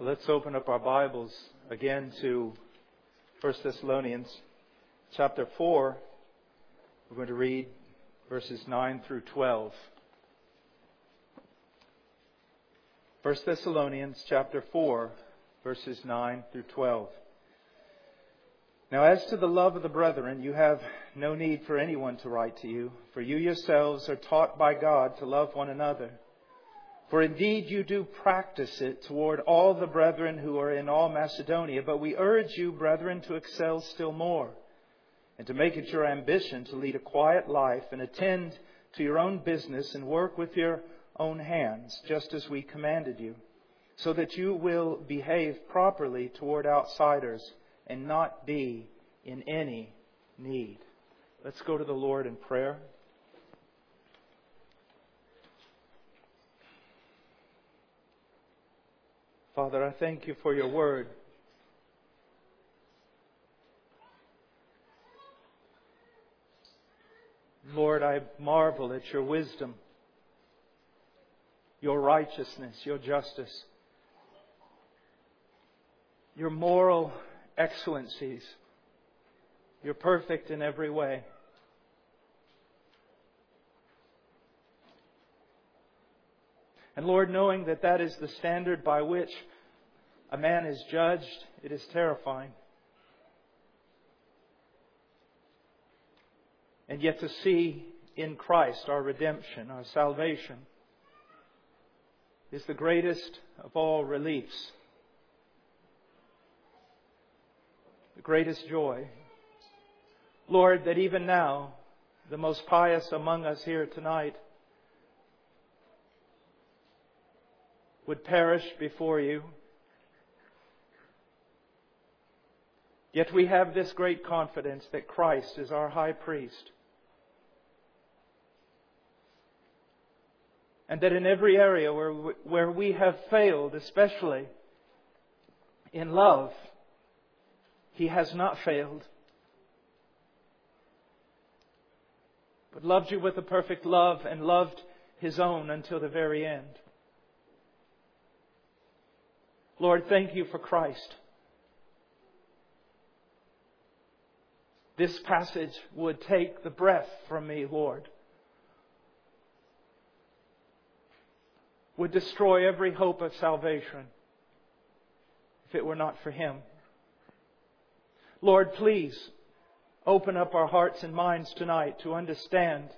Let's open up our Bibles again to 1 Thessalonians chapter 4. We're going to read verses 9 through 12. 1 Thessalonians chapter 4, verses 9 through 12. Now, as to the love of the brethren, you have no need for anyone to write to you, for you yourselves are taught by God to love one another. For indeed you do practice it toward all the brethren who are in all Macedonia, but we urge you, brethren, to excel still more, and to make it your ambition to lead a quiet life and attend to your own business and work with your own hands, just as we commanded you, so that you will behave properly toward outsiders and not be in any need. Let's go to the Lord in prayer. Father, I thank you for your word. Lord, I marvel at your wisdom, your righteousness, your justice, your moral excellencies. You're perfect in every way. And Lord, knowing that that is the standard by which a man is judged, it is terrifying. And yet to see in Christ our redemption, our salvation, is the greatest of all reliefs, the greatest joy. Lord, that even now, the most pious among us here tonight would perish before you. Yet we have this great confidence that Christ is our high priest. And that in every area where we, where we have failed, especially in love, He has not failed. But loved you with a perfect love and loved His own until the very end. Lord, thank you for Christ. This passage would take the breath from me, Lord. Would destroy every hope of salvation if it were not for Him. Lord, please open up our hearts and minds tonight to understand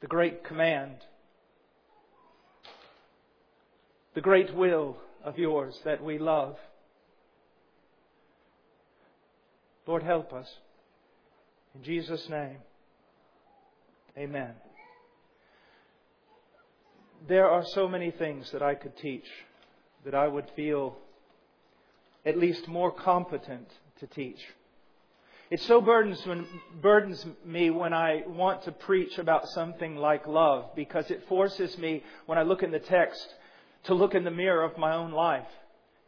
the great command the great will of yours that we love. Lord, help us. In Jesus' name, amen. There are so many things that I could teach that I would feel at least more competent to teach. It so burdens, when, burdens me when I want to preach about something like love because it forces me, when I look in the text, to look in the mirror of my own life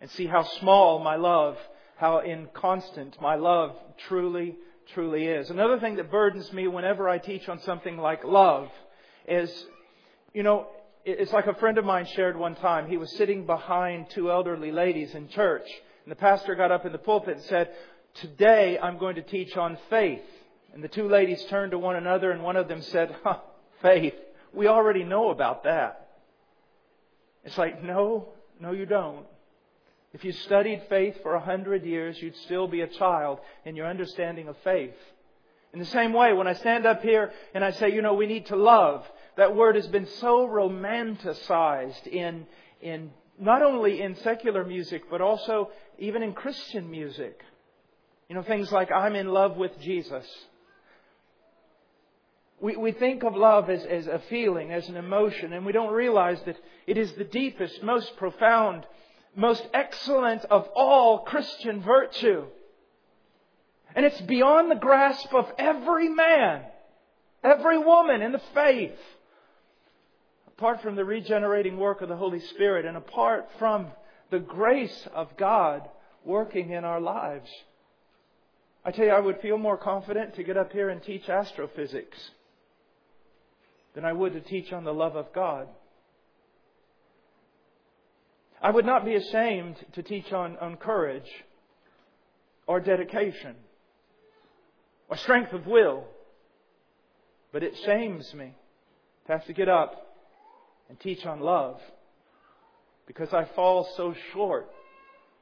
and see how small my love, how inconstant my love truly, truly is. Another thing that burdens me whenever I teach on something like love is, you know, it's like a friend of mine shared one time. He was sitting behind two elderly ladies in church, and the pastor got up in the pulpit and said, Today I'm going to teach on faith. And the two ladies turned to one another, and one of them said, huh, Faith. We already know about that. It's like, no, no, you don't. If you studied faith for a hundred years, you'd still be a child in your understanding of faith. In the same way, when I stand up here and I say, you know, we need to love, that word has been so romanticized in, in not only in secular music, but also even in Christian music. You know, things like, I'm in love with Jesus. We, we think of love as, as a feeling, as an emotion, and we don't realize that it is the deepest, most profound, most excellent of all Christian virtue. And it's beyond the grasp of every man, every woman in the faith. Apart from the regenerating work of the Holy Spirit and apart from the grace of God working in our lives. I tell you, I would feel more confident to get up here and teach astrophysics than I would to teach on the love of God. I would not be ashamed to teach on, on courage or dedication or strength of will. But it shames me to have to get up and teach on love because I fall so short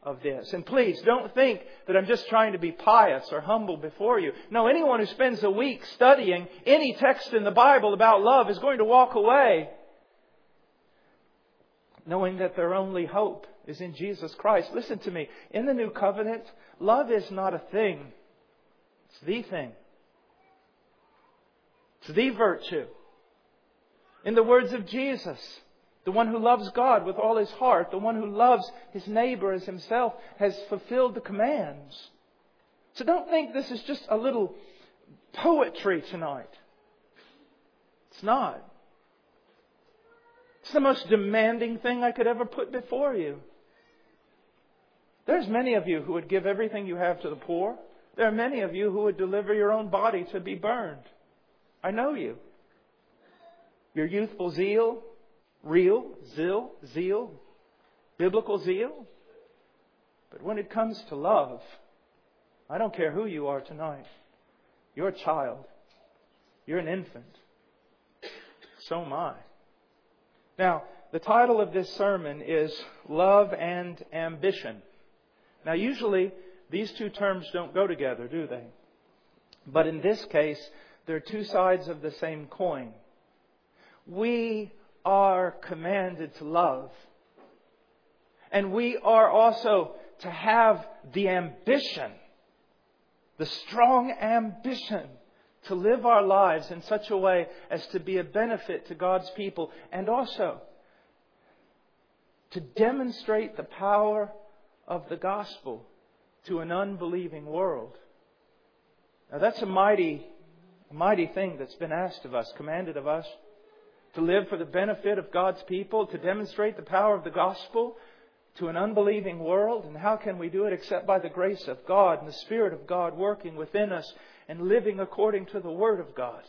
of this. And please don't think that I'm just trying to be pious or humble before you. No, anyone who spends a week studying any text in the Bible about love is going to walk away knowing that their only hope is in Jesus Christ. Listen to me. In the new covenant, love is not a thing. It's the thing. It's the virtue. In the words of Jesus, the one who loves God with all his heart, the one who loves his neighbor as himself, has fulfilled the commands. So don't think this is just a little poetry tonight. It's not. It's the most demanding thing I could ever put before you. There's many of you who would give everything you have to the poor. There are many of you who would deliver your own body to be burned. I know you. Your youthful zeal, real zeal, zeal, biblical zeal. But when it comes to love, I don't care who you are tonight. You're a child. You're an infant. So am I. Now, the title of this sermon is Love and Ambition. Now, usually these two terms don't go together, do they? But in this case, they're two sides of the same coin. We are commanded to love. And we are also to have the ambition, the strong ambition to live our lives in such a way as to be a benefit to God's people and also to demonstrate the power of the gospel to an unbelieving world. Now that's a mighty, mighty thing that's been asked of us, commanded of us to live for the benefit of God's people, to demonstrate the power of the gospel to an unbelieving world. And how can we do it except by the grace of God and the Spirit of God working within us and living according to the Word of God?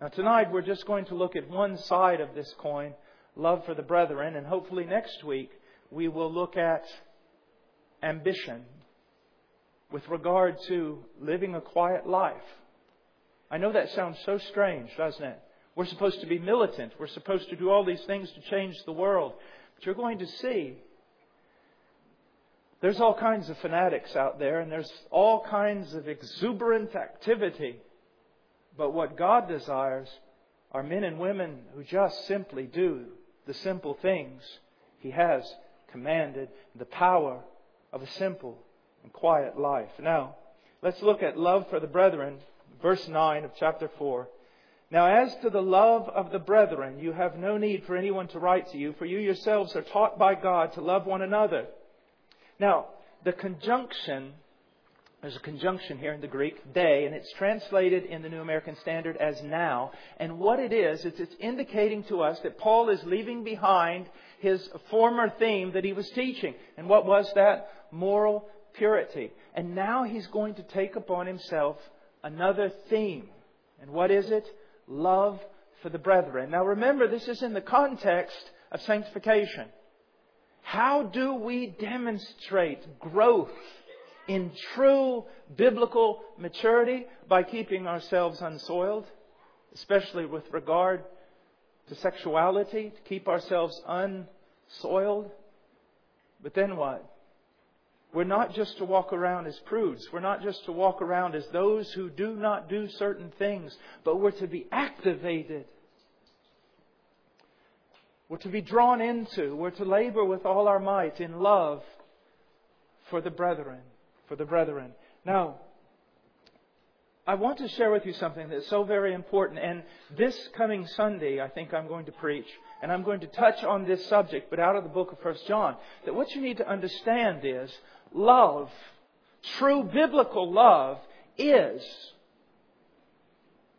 Now, tonight we're just going to look at one side of this coin, love for the brethren, and hopefully next week we will look at ambition with regard to living a quiet life. I know that sounds so strange, doesn't it? We're supposed to be militant. We're supposed to do all these things to change the world. But you're going to see there's all kinds of fanatics out there and there's all kinds of exuberant activity. But what God desires are men and women who just simply do the simple things He has commanded, the power of a simple and quiet life. Now, let's look at love for the brethren, verse 9 of chapter 4. Now, as to the love of the brethren, you have no need for anyone to write to you, for you yourselves are taught by God to love one another. Now, the conjunction, there's a conjunction here in the Greek, day, and it's translated in the New American Standard as now. And what it is, it's, it's indicating to us that Paul is leaving behind his former theme that he was teaching. And what was that? Moral purity. And now he's going to take upon himself another theme. And what is it? Love for the brethren. Now remember, this is in the context of sanctification. How do we demonstrate growth in true biblical maturity? By keeping ourselves unsoiled, especially with regard to sexuality, to keep ourselves unsoiled. But then what? We're not just to walk around as prudes. We're not just to walk around as those who do not do certain things, but we're to be activated. We're to be drawn into. We're to labor with all our might in love for the brethren. For the brethren. Now, I want to share with you something that's so very important. And this coming Sunday, I think I'm going to preach, and I'm going to touch on this subject, but out of the book of First John. That what you need to understand is love, true biblical love, is,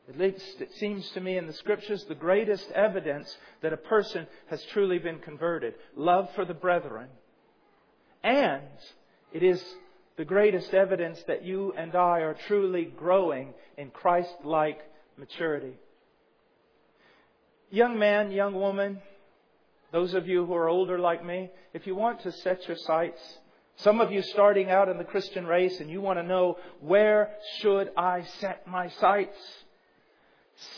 at least it seems to me in the scriptures, the greatest evidence that a person has truly been converted. Love for the brethren. And it is the greatest evidence that you and I are truly growing in Christ like maturity. Young man, young woman, Those of you who are older like me, if you want to set your sights, some of you starting out in the Christian race and you want to know where should I set my sights?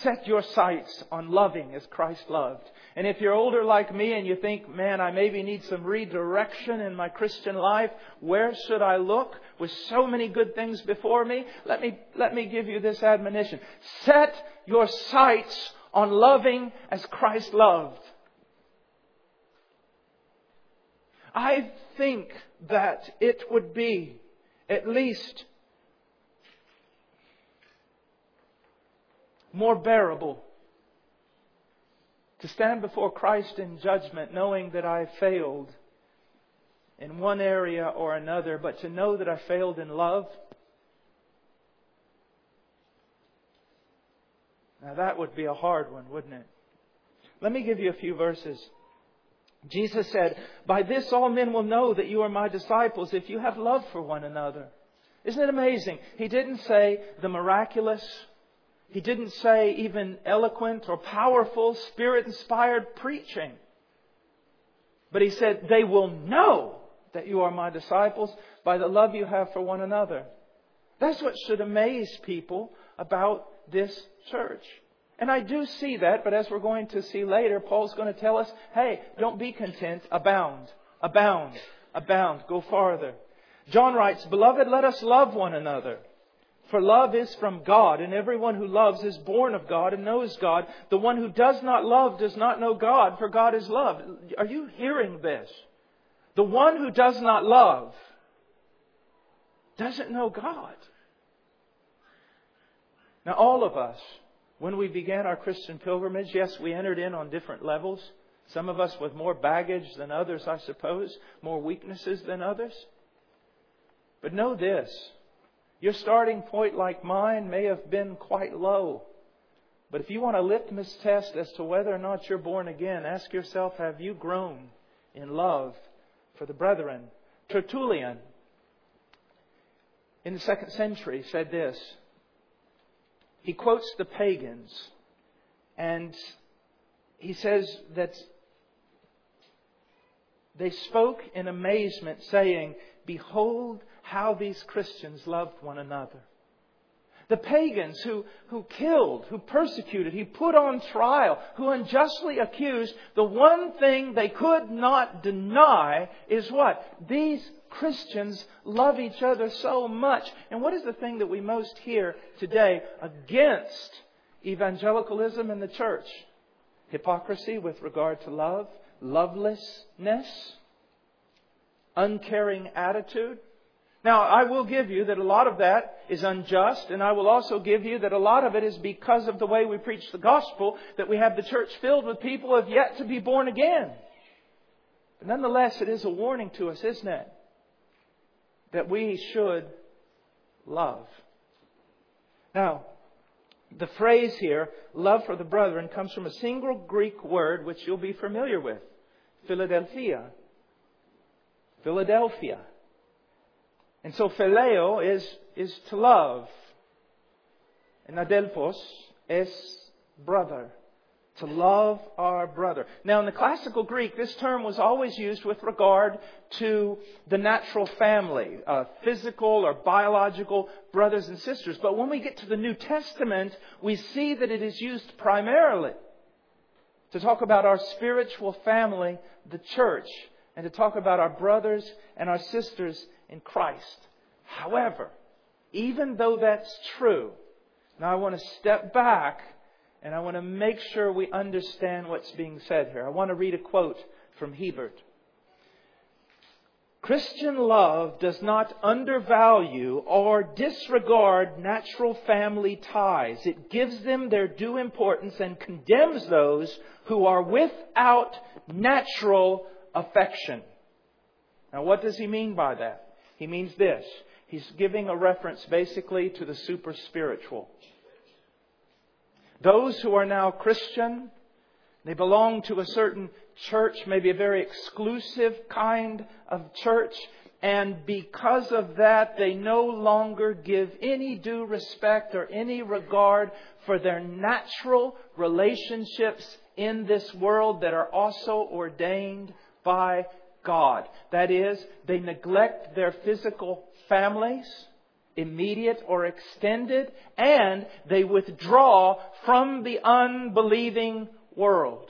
Set your sights on loving as Christ loved. And if you're older like me and you think, man, I maybe need some redirection in my Christian life, where should I look? With so many good things before me, let me, let me give you this admonition. Set your sights on loving as Christ loved. I think that it would be at least more bearable to stand before Christ in judgment knowing that I failed in one area or another, but to know that I failed in love. Now that would be a hard one, wouldn't it? Let me give you a few verses. Jesus said, By this all men will know that you are my disciples if you have love for one another. Isn't it amazing? He didn't say the miraculous. He didn't say even eloquent or powerful, spirit inspired preaching. But he said, They will know that you are my disciples by the love you have for one another. That's what should amaze people about this church. And I do see that, but as we're going to see later, Paul's going to tell us, hey, don't be content, abound, abound, abound, go farther. John writes, Beloved, let us love one another. For love is from God, and everyone who loves is born of God and knows God. The one who does not love does not know God, for God is love. Are you hearing this? The one who does not love doesn't know God. Now, all of us, when we began our Christian pilgrimage, yes, we entered in on different levels. Some of us with more baggage than others, I suppose, more weaknesses than others. But know this your starting point, like mine, may have been quite low. But if you want a litmus test as to whether or not you're born again, ask yourself have you grown in love for the brethren? Tertullian, in the second century, said this he quotes the pagans and he says that they spoke in amazement, saying, Behold how these Christians loved one another. The pagans who, who killed, who persecuted, who put on trial, who unjustly accused, the one thing they could not deny is what? These Christians love each other so much. And what is the thing that we most hear today against evangelicalism in the church? Hypocrisy with regard to love, lovelessness, uncaring attitude. Now, I will give you that a lot of that is unjust, and I will also give you that a lot of it is because of the way we preach the gospel that we have the church filled with people who have yet to be born again. But nonetheless, it is a warning to us, isn't it? That we should love. Now, the phrase here, love for the brethren, comes from a single Greek word which you'll be familiar with Philadelphia. Philadelphia. And so phileo is, is to love. And adelphos is brother. To love our brother. Now, in the classical Greek, this term was always used with regard to the natural family, uh, physical or biological brothers and sisters. But when we get to the New Testament, we see that it is used primarily to talk about our spiritual family, the church, and to talk about our brothers and our sisters in Christ. However, even though that's true, now I want to step back and I want to make sure we understand what's being said here. I want to read a quote from Hiebert. Christian love does not undervalue or disregard natural family ties. It gives them their due importance and condemns those who are without natural affection. Now, what does he mean by that? He means this. He's giving a reference basically to the super spiritual. Those who are now Christian, they belong to a certain church, maybe a very exclusive kind of church, and because of that, they no longer give any due respect or any regard for their natural relationships in this world that are also ordained by God. That is, they neglect their physical families, immediate or extended, and they withdraw from the unbelieving world.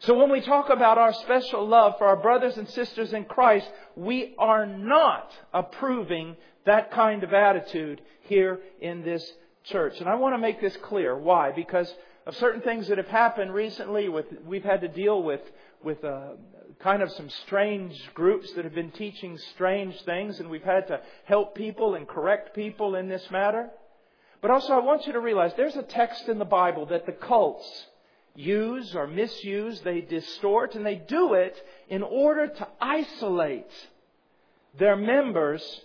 So when we talk about our special love for our brothers and sisters in Christ, we are not approving that kind of attitude here in this church. And I want to make this clear. Why? Because of certain things that have happened recently with, we've had to deal with, with uh, kind of some strange groups that have been teaching strange things and we've had to help people and correct people in this matter. But also I want you to realize there's a text in the Bible that the cults use or misuse, they distort, and they do it in order to isolate their members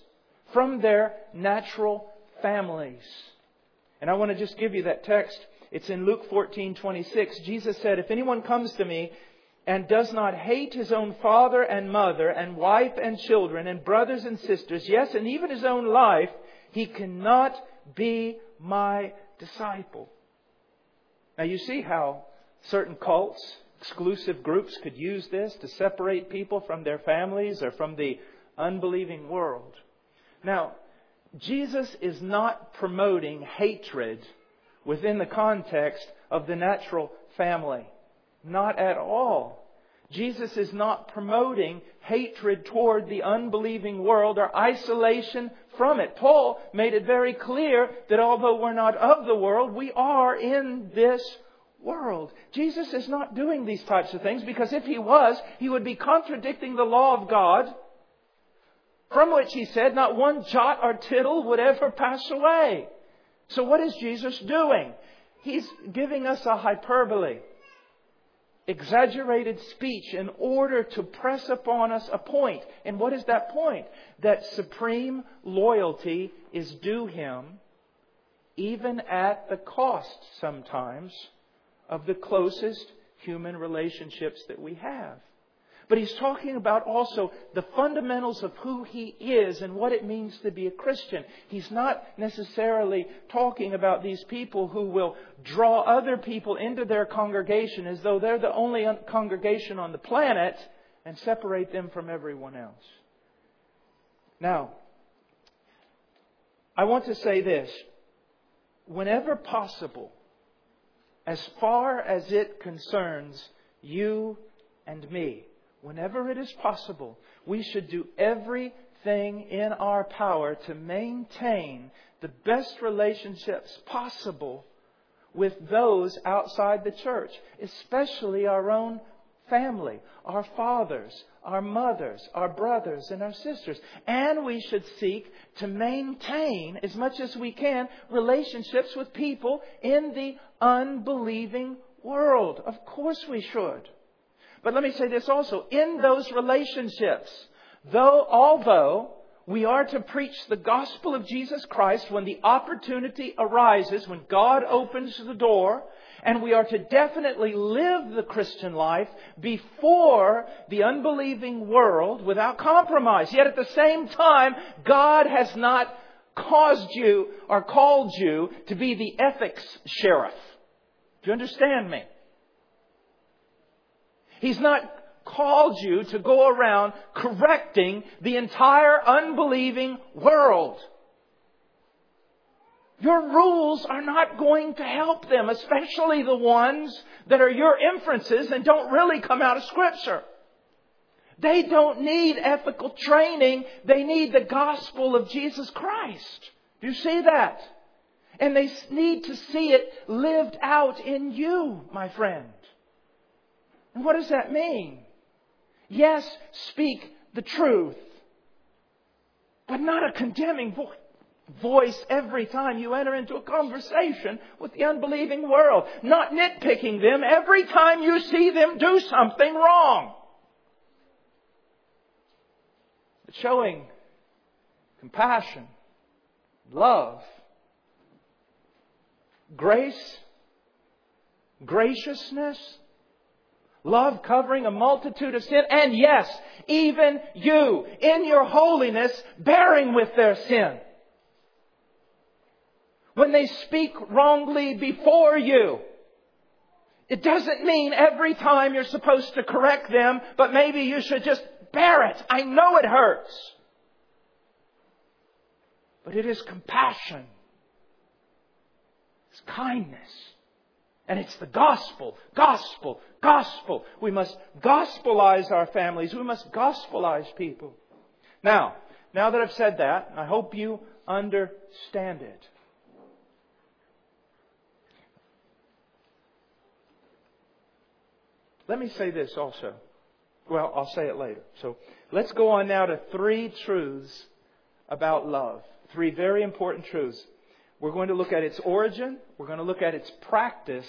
from their natural families. And I want to just give you that text. It's in Luke 14:26. Jesus said, "If anyone comes to me and does not hate his own father and mother and wife and children and brothers and sisters, yes, and even his own life, he cannot be my disciple." Now you see how certain cults, exclusive groups could use this to separate people from their families or from the unbelieving world. Now, Jesus is not promoting hatred within the context of the natural family. Not at all. Jesus is not promoting hatred toward the unbelieving world or isolation from it. Paul made it very clear that although we're not of the world, we are in this world. Jesus is not doing these types of things because if he was, he would be contradicting the law of God, from which he said not one jot or tittle would ever pass away. So what is Jesus doing? He's giving us a hyperbole, exaggerated speech in order to press upon us a point. And what is that point? That supreme loyalty is due him even at the cost sometimes of the closest human relationships that we have. But he's talking about also the fundamentals of who he is and what it means to be a Christian. He's not necessarily talking about these people who will draw other people into their congregation as though they're the only congregation on the planet and separate them from everyone else. Now, I want to say this. Whenever possible, as far as it concerns you and me, whenever it is possible, we should do everything in our power to maintain the best relationships possible with those outside the church, especially our own family, our fathers, our mothers, our brothers, and our sisters. And we should seek to maintain, as much as we can, relationships with people in the unbelieving world. Of course we should. But let me say this also. In those relationships, though, although we are to preach the gospel of Jesus Christ when the opportunity arises, when God opens the door, and we are to definitely live the Christian life before the unbelieving world without compromise. Yet at the same time, God has not caused you or called you to be the ethics sheriff. Do you understand me? He's not called you to go around correcting the entire unbelieving world. Your rules are not going to help them, especially the ones that are your inferences and don't really come out of Scripture. They don't need ethical training. They need the gospel of Jesus Christ. Do you see that? And they need to see it lived out in you, my friend. And what does that mean? Yes, speak the truth, but not a condemning voice voice every time you enter into a conversation with the unbelieving world. Not nitpicking them every time you see them do something wrong. But showing compassion, love, grace, graciousness, love covering a multitude of sin, and yes, even you, in your holiness, bearing with their sin when they speak wrongly before you. It doesn't mean every time you're supposed to correct them, but maybe you should just bear it. I know it hurts. But it is compassion. It's kindness. And it's the gospel, gospel, gospel. We must gospelize our families. We must gospelize people. Now, now that I've said that, I hope you understand it. Let me say this also. Well, I'll say it later. So let's go on now to three truths about love. Three very important truths. We're going to look at its origin, we're going to look at its practice,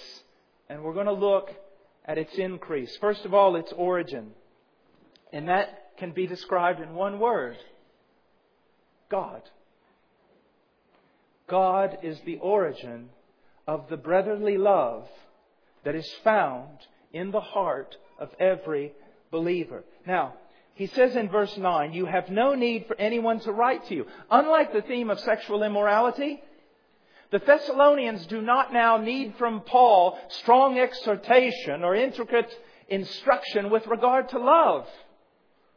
and we're going to look at its increase. First of all, its origin. And that can be described in one word God. God is the origin of the brotherly love that is found in the heart of every believer. Now, he says in verse 9, You have no need for anyone to write to you. Unlike the theme of sexual immorality, the Thessalonians do not now need from Paul strong exhortation or intricate instruction with regard to love.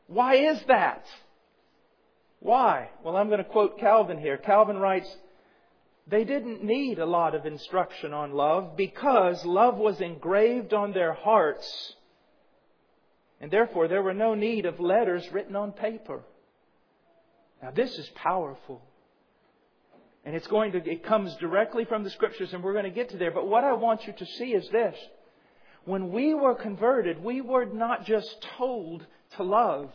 Why is that? Why? Well, I'm going to quote Calvin here. Calvin writes, they didn't need a lot of instruction on love because love was engraved on their hearts. And therefore, there were no need of letters written on paper. Now, this is powerful. And it's going to, it comes directly from the scriptures, and we're going to get to there. But what I want you to see is this. When we were converted, we were not just told to love,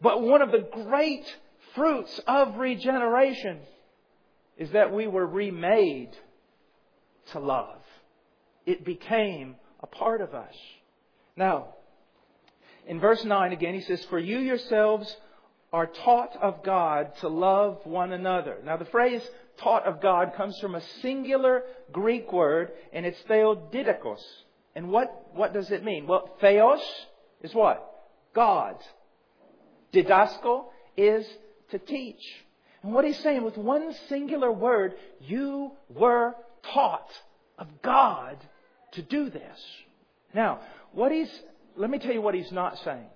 but one of the great fruits of regeneration is that we were remade to love. It became a part of us. Now, in verse 9 again, he says, For you yourselves are taught of God to love one another. Now, the phrase taught of God comes from a singular Greek word, and it's theodidaktos. And what, what does it mean? Well, theos is what? God. Didasko is to teach. And what he's saying with one singular word, you were taught of God to do this. Now, what he's, let me tell you what he's not saying.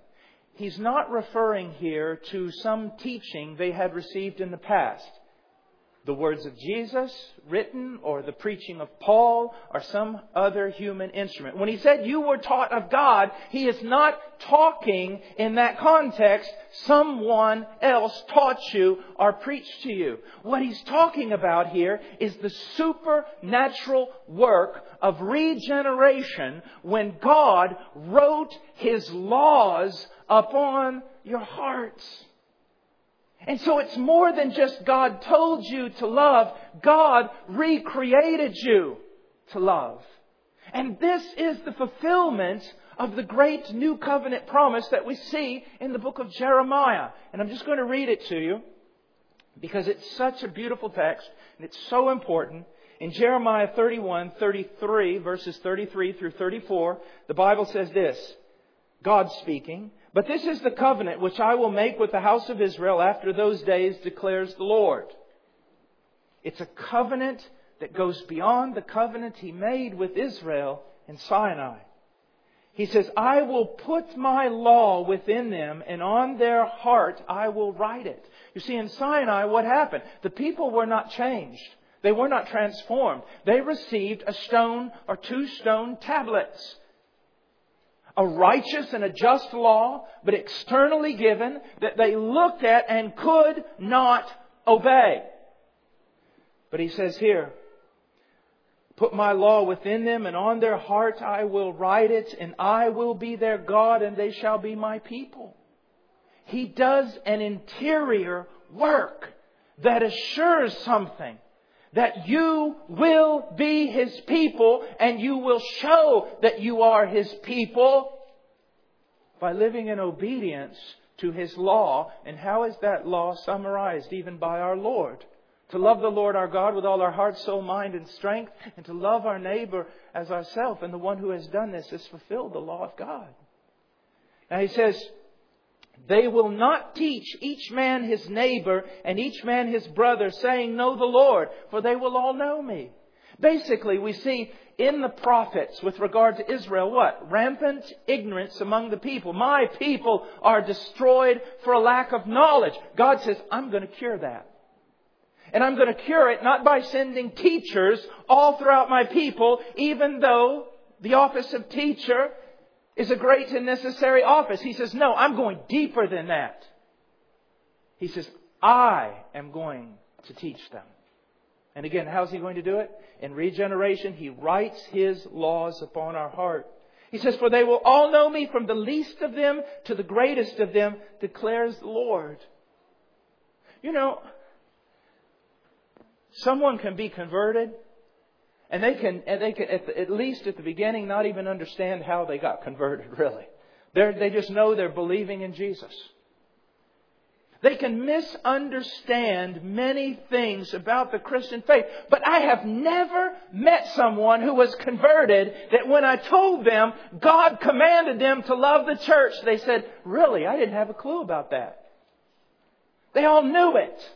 He's not referring here to some teaching they had received in the past the words of Jesus written or the preaching of Paul or some other human instrument. When he said you were taught of God, he is not talking in that context someone else taught you or preached to you. What he's talking about here is the supernatural work of regeneration when God wrote his laws upon your hearts. And so it's more than just God told you to love. God recreated you to love. And this is the fulfillment of the great new covenant promise that we see in the book of Jeremiah. And I'm just going to read it to you because it's such a beautiful text and it's so important. In Jeremiah 31, 33, verses 33 through 34, the Bible says this God speaking, but this is the covenant which I will make with the house of Israel after those days, declares the Lord. It's a covenant that goes beyond the covenant he made with Israel in Sinai. He says, I will put my law within them, and on their heart I will write it. You see, in Sinai, what happened? The people were not changed. They were not transformed. They received a stone or two stone tablets a righteous and a just law, but externally given that they looked at and could not obey. But he says here, Put my law within them, and on their hearts I will write it, and I will be their God, and they shall be my people. He does an interior work that assures something that you will be His people and you will show that you are His people by living in obedience to His law. And how is that law summarized even by our Lord? To love the Lord our God with all our heart, soul, mind, and strength, and to love our neighbor as ourselves. And the one who has done this has fulfilled the law of God. Now he says, they will not teach each man his neighbor and each man his brother, saying, Know the Lord, for they will all know me. Basically, we see in the prophets with regard to Israel what? Rampant ignorance among the people. My people are destroyed for lack of knowledge. God says, I'm going to cure that. And I'm going to cure it not by sending teachers all throughout my people, even though the office of teacher is a great and necessary office. He says, no, I'm going deeper than that. He says, I am going to teach them. And again, how's he going to do it? In regeneration, he writes his laws upon our heart. He says, For they will all know me from the least of them to the greatest of them, declares the Lord. You know, someone can be converted, and they can, and they can at, the, at least at the beginning, not even understand how they got converted, really. They're, they just know they're believing in Jesus. They can misunderstand many things about the Christian faith. But I have never met someone who was converted that when I told them God commanded them to love the church, they said, Really? I didn't have a clue about that. They all knew it.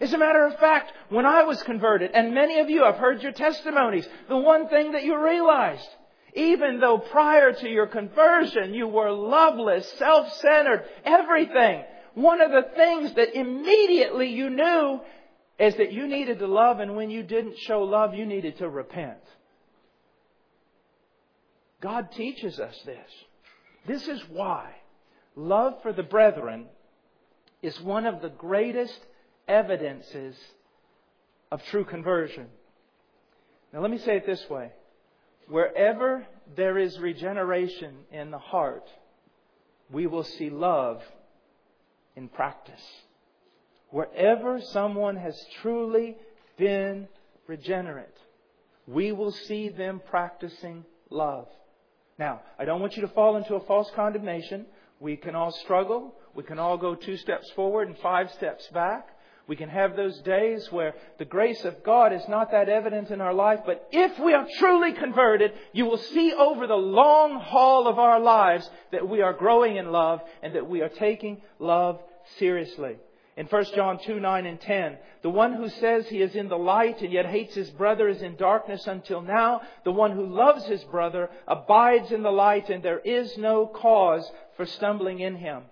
As a matter of fact, when I was converted, and many of you have heard your testimonies, the one thing that you realized, even though prior to your conversion you were loveless, self-centered, everything, one of the things that immediately you knew is that you needed to love, and when you didn't show love, you needed to repent. God teaches us this. This is why love for the brethren is one of the greatest evidences of true conversion. Now, let me say it this way wherever there is regeneration in the heart, we will see love in practice. Wherever someone has truly been regenerate, we will see them practicing love. Now, I don't want you to fall into a false condemnation. We can all struggle. We can all go two steps forward and five steps back. We can have those days where the grace of God is not that evident in our life, but if we are truly converted, you will see over the long haul of our lives that we are growing in love and that we are taking love seriously. In 1 John 2, 9 and 10, the one who says he is in the light and yet hates his brother is in darkness until now. The one who loves his brother abides in the light and there is no cause for stumbling in him.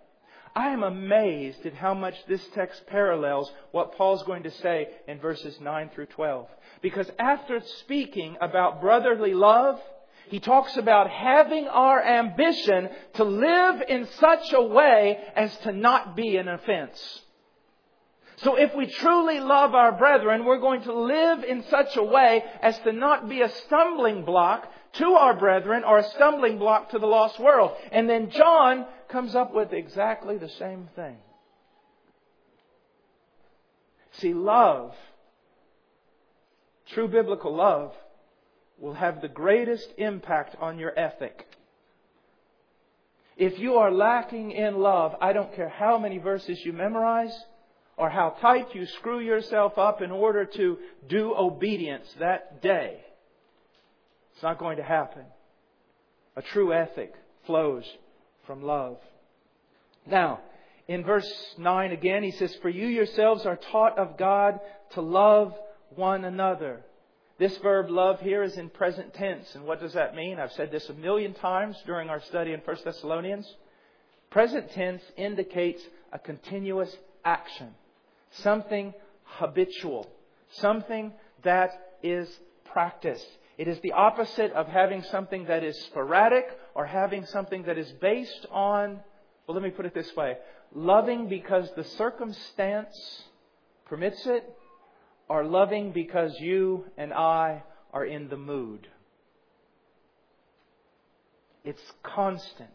I am amazed at how much this text parallels what Paul's going to say in verses 9 through 12. Because after speaking about brotherly love, he talks about having our ambition to live in such a way as to not be an offense. So if we truly love our brethren, we're going to live in such a way as to not be a stumbling block to our brethren or a stumbling block to the lost world. And then John comes up with exactly the same thing. See, love, true biblical love, will have the greatest impact on your ethic. If you are lacking in love, I don't care how many verses you memorize or how tight you screw yourself up in order to do obedience that day. It's not going to happen. A true ethic flows from love. Now, in verse 9 again, he says, For you yourselves are taught of God to love one another. This verb love here is in present tense. And what does that mean? I've said this a million times during our study in 1 Thessalonians. Present tense indicates a continuous action, something habitual, something that is practiced. It is the opposite of having something that is sporadic or having something that is based on, well, let me put it this way loving because the circumstance permits it, or loving because you and I are in the mood. It's constant.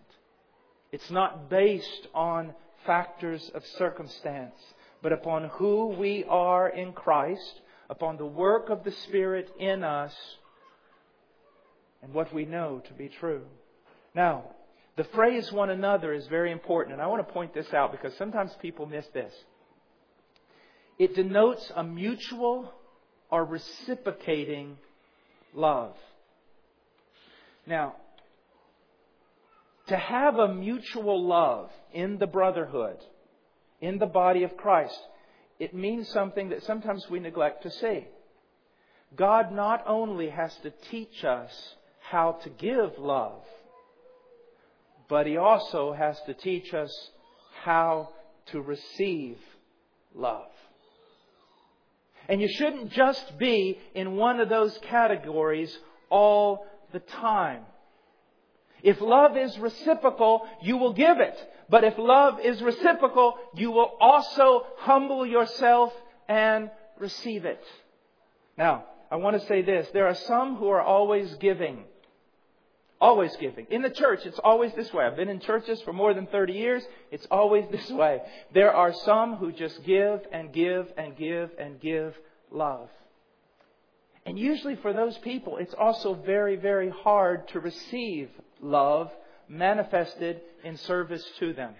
It's not based on factors of circumstance, but upon who we are in Christ, upon the work of the Spirit in us, and what we know to be true. Now, the phrase one another is very important, and I want to point this out because sometimes people miss this. It denotes a mutual or reciprocating love. Now, to have a mutual love in the brotherhood, in the body of Christ, it means something that sometimes we neglect to see. God not only has to teach us how to give love, but He also has to teach us how to receive love. And you shouldn't just be in one of those categories all the time. If love is reciprocal, you will give it. But if love is reciprocal, you will also humble yourself and receive it. Now, I want to say this. There are some who are always giving. Always giving. In the church, it's always this way. I've been in churches for more than 30 years. It's always this way. There are some who just give and give and give and give love. And usually for those people, it's also very, very hard to receive love manifested in service to them.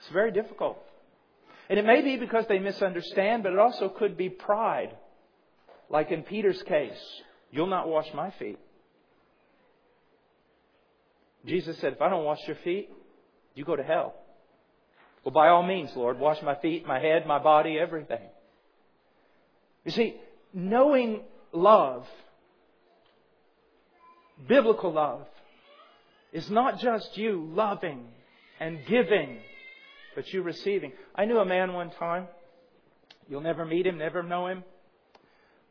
It's very difficult. And it may be because they misunderstand, but it also could be pride. Like in Peter's case, you'll not wash my feet. Jesus said, if I don't wash your feet, you go to hell. Well, by all means, Lord, wash my feet, my head, my body, everything. You see, knowing love, biblical love, is not just you loving and giving, but you receiving. I knew a man one time. You'll never meet him, never know him.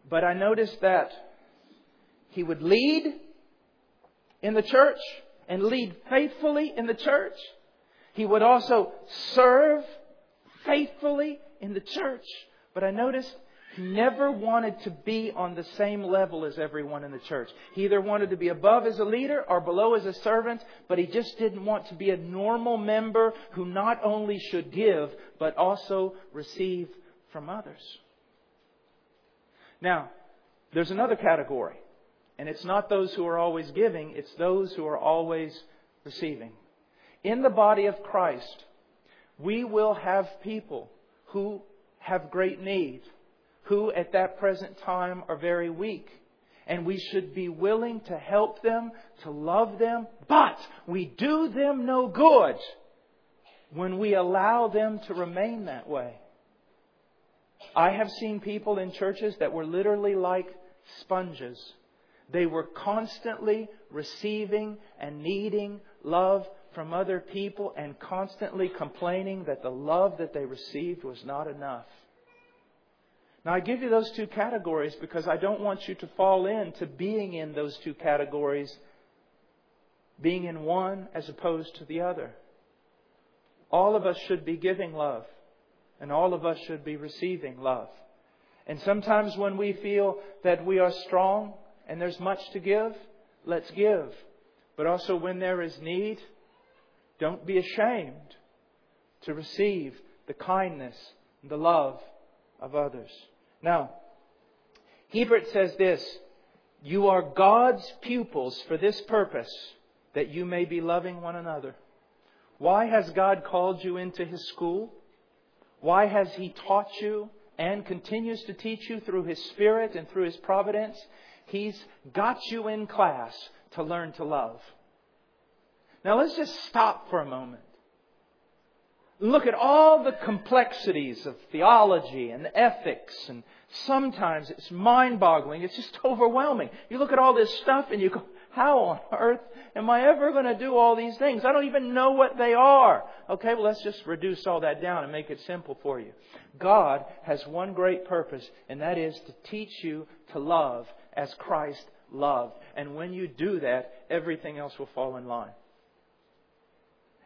But I noticed that he would lead in the church and lead faithfully in the church. He would also serve faithfully in the church. But I noticed he never wanted to be on the same level as everyone in the church. He either wanted to be above as a leader or below as a servant, but he just didn't want to be a normal member who not only should give, but also receive from others. Now, there's another category, and it's not those who are always giving, it's those who are always receiving. In the body of Christ, we will have people who have great need, who at that present time are very weak. And we should be willing to help them, to love them, but we do them no good when we allow them to remain that way. I have seen people in churches that were literally like sponges. They were constantly receiving and needing love from other people and constantly complaining that the love that they received was not enough. Now, I give you those two categories because I don't want you to fall into being in those two categories, being in one as opposed to the other. All of us should be giving love. And all of us should be receiving love. And sometimes when we feel that we are strong and there's much to give, let's give. But also when there is need, don't be ashamed to receive the kindness and the love of others. Now, Hiebert says this, you are God's pupils for this purpose, that you may be loving one another. Why has God called you into His school? Why has He taught you and continues to teach you through His Spirit and through His providence? He's got you in class to learn to love. Now let's just stop for a moment. Look at all the complexities of theology and ethics and sometimes it's mind boggling. It's just overwhelming. You look at all this stuff and you go, how on earth am I ever going to do all these things? I don't even know what they are. Okay, well, let's just reduce all that down and make it simple for you. God has one great purpose, and that is to teach you to love as Christ loved. And when you do that, everything else will fall in line.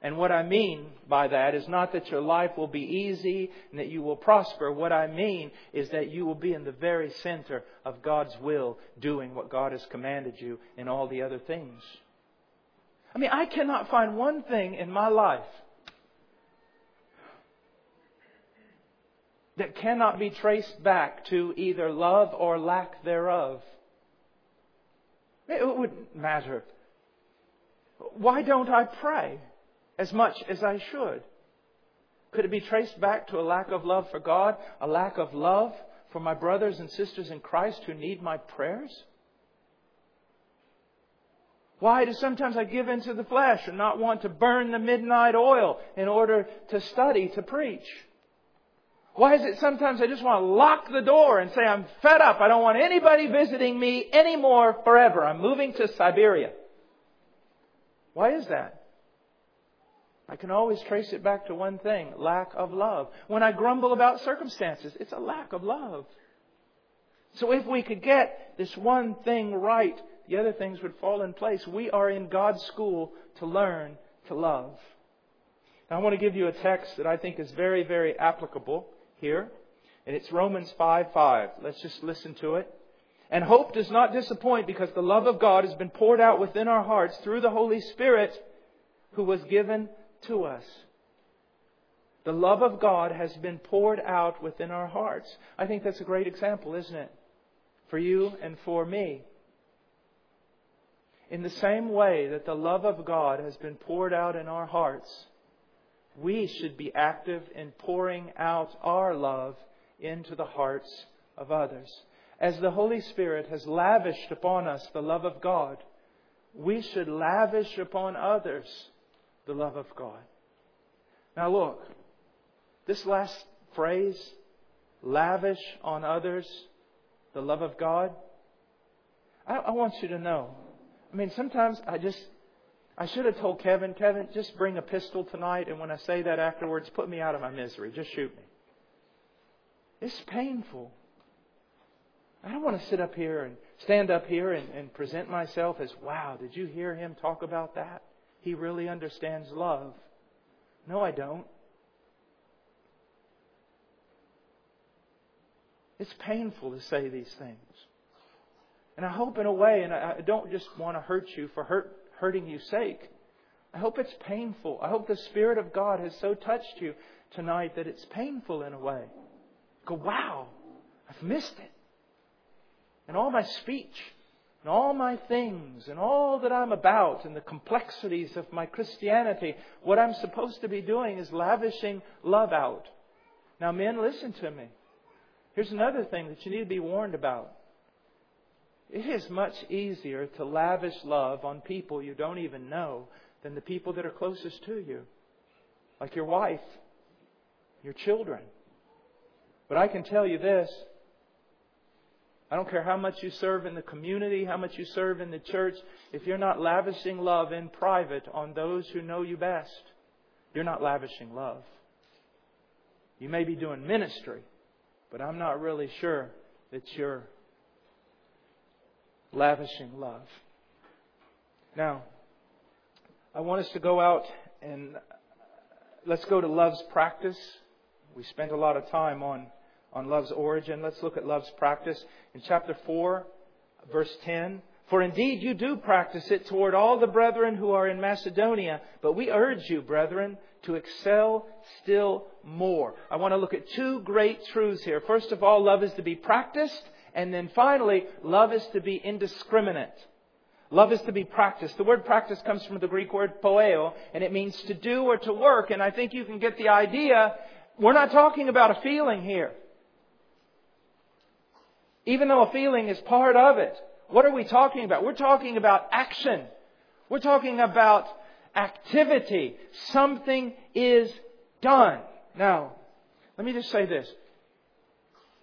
And what I mean by that is not that your life will be easy and that you will prosper. What I mean is that you will be in the very center of God's will, doing what God has commanded you in all the other things. I mean, I cannot find one thing in my life that cannot be traced back to either love or lack thereof. It wouldn't matter. Why don't I pray? As much as I should? Could it be traced back to a lack of love for God, a lack of love for my brothers and sisters in Christ who need my prayers? Why do sometimes I give into the flesh and not want to burn the midnight oil in order to study, to preach? Why is it sometimes I just want to lock the door and say, I'm fed up. I don't want anybody visiting me anymore forever. I'm moving to Siberia. Why is that? I can always trace it back to one thing lack of love. When I grumble about circumstances, it's a lack of love. So if we could get this one thing right, the other things would fall in place. We are in God's school to learn to love. Now I want to give you a text that I think is very, very applicable here. And it's Romans 5 5. Let's just listen to it. And hope does not disappoint because the love of God has been poured out within our hearts through the Holy Spirit who was given to us. The love of God has been poured out within our hearts. I think that's a great example, isn't it? For you and for me. In the same way that the love of God has been poured out in our hearts, we should be active in pouring out our love into the hearts of others. As the Holy Spirit has lavished upon us the love of God, we should lavish upon others the love of God. Now look, this last phrase, lavish on others the love of God, I, I want you to know. I mean, sometimes I just, I should have told Kevin, Kevin, just bring a pistol tonight, and when I say that afterwards, put me out of my misery. Just shoot me. It's painful. I don't want to sit up here and stand up here and, and present myself as, wow, did you hear him talk about that? He really understands love. No, I don't. It's painful to say these things. And I hope, in a way, and I don't just want to hurt you for hurt, hurting you sake. I hope it's painful. I hope the Spirit of God has so touched you tonight that it's painful in a way. Go, wow, I've missed it. And all my speech and all my things and all that I'm about and the complexities of my Christianity, what I'm supposed to be doing is lavishing love out. Now, men, listen to me. Here's another thing that you need to be warned about. It is much easier to lavish love on people you don't even know than the people that are closest to you, like your wife, your children. But I can tell you this I don't care how much you serve in the community, how much you serve in the church, if you're not lavishing love in private on those who know you best, you're not lavishing love. You may be doing ministry, but I'm not really sure that you're lavishing love. Now, I want us to go out and let's go to love's practice. We spent a lot of time on on love's origin. Let's look at love's practice. In chapter 4, verse 10, For indeed you do practice it toward all the brethren who are in Macedonia, but we urge you, brethren, to excel still more. I want to look at two great truths here. First of all, love is to be practiced, and then finally, love is to be indiscriminate. Love is to be practiced. The word practice comes from the Greek word poieo, and it means to do or to work. And I think you can get the idea. We're not talking about a feeling here. Even though a feeling is part of it. What are we talking about? We're talking about action. We're talking about activity. Something is done. Now, let me just say this.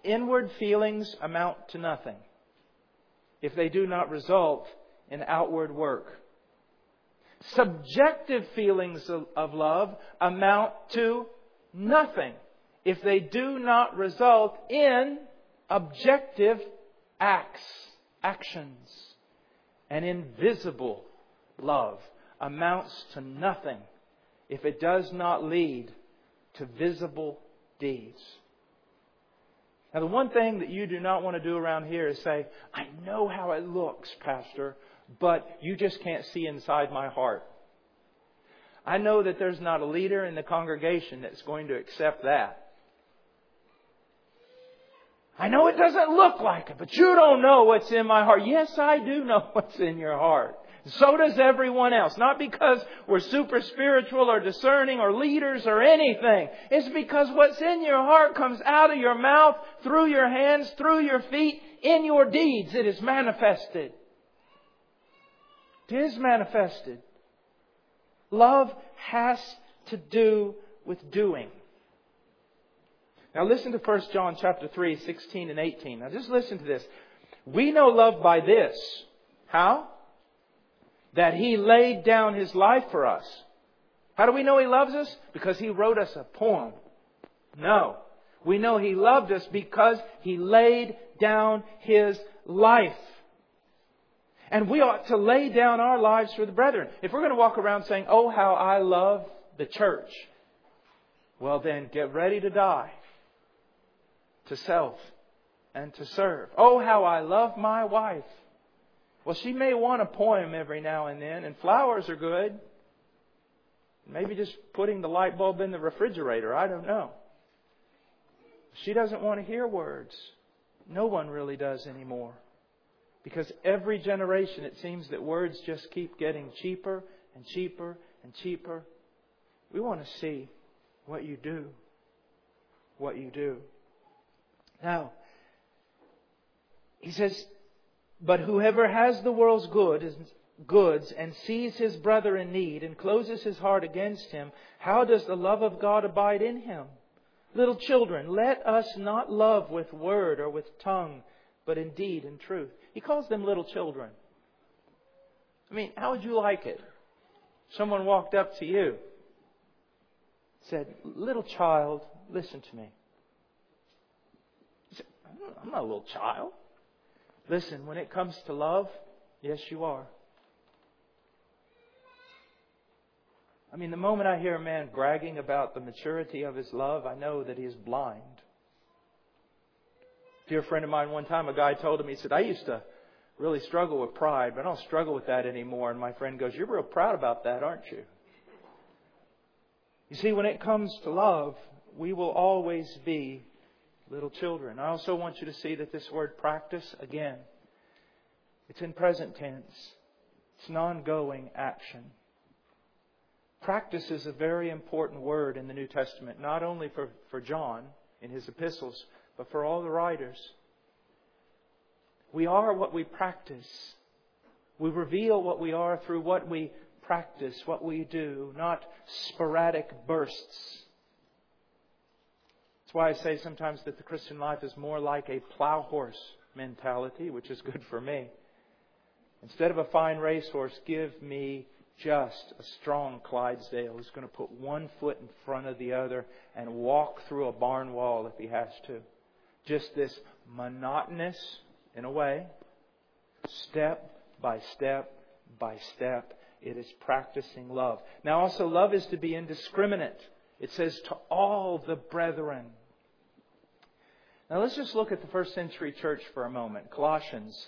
Inward feelings amount to nothing if they do not result in outward work. Subjective feelings of love amount to nothing if they do not result in objective acts, actions. An invisible love amounts to nothing if it does not lead to visible deeds. Now, the one thing that you do not want to do around here is say, I know how it looks, Pastor, but you just can't see inside my heart. I know that there's not a leader in the congregation that's going to accept that. I know it doesn't look like it, but you don't know what's in my heart. Yes, I do know what's in your heart. So does everyone else. Not because we're super spiritual or discerning or leaders or anything. It's because what's in your heart comes out of your mouth, through your hands, through your feet, in your deeds. It is manifested. It is manifested. Love has to do with doing. Now listen to 1 John chapter 3, 16 and 18. Now just listen to this. We know love by this. How? That He laid down His life for us. How do we know He loves us? Because He wrote us a poem. No. We know He loved us because He laid down His life. And we ought to lay down our lives for the brethren. If we're going to walk around saying, Oh, how I love the church, well then get ready to die to self and to serve. Oh, how I love my wife. Well, she may want a poem every now and then, and flowers are good. Maybe just putting the light bulb in the refrigerator. I don't know. She doesn't want to hear words. No one really does anymore. Because every generation, it seems that words just keep getting cheaper and cheaper and cheaper. We want to see what you do. What you do. Now, he says, but whoever has the world's good, goods and sees his brother in need and closes his heart against him, how does the love of God abide in him? Little children, let us not love with word or with tongue, but in deed and truth. He calls them little children. I mean, how would you like it? Someone walked up to you, said, Little child, listen to me. I'm not a little child. Listen, when it comes to love, yes, you are. I mean, the moment I hear a man bragging about the maturity of his love, I know that he is blind. A dear friend of mine, one time, a guy told him, he said, I used to really struggle with pride, but I don't struggle with that anymore. And my friend goes, You're real proud about that, aren't you? You see, when it comes to love, we will always be little children. I also want you to see that this word practice, again, it's in present tense. It's an ongoing action. Practice is a very important word in the New Testament, not only for, for John in his epistles, but for all the writers. We are what we practice. We reveal what we are through what we practice, what we do, not sporadic bursts. That's why I say sometimes that the Christian life is more like a plow horse mentality, which is good for me. Instead of a fine racehorse, give me just a strong Clydesdale who's going to put one foot in front of the other and walk through a barn wall if he has to. Just this monotonous, in a way, step by step by step. It is practicing love. Now, also, love is to be indiscriminate. It says to all the brethren. Now, let's just look at the first century church for a moment. Colossians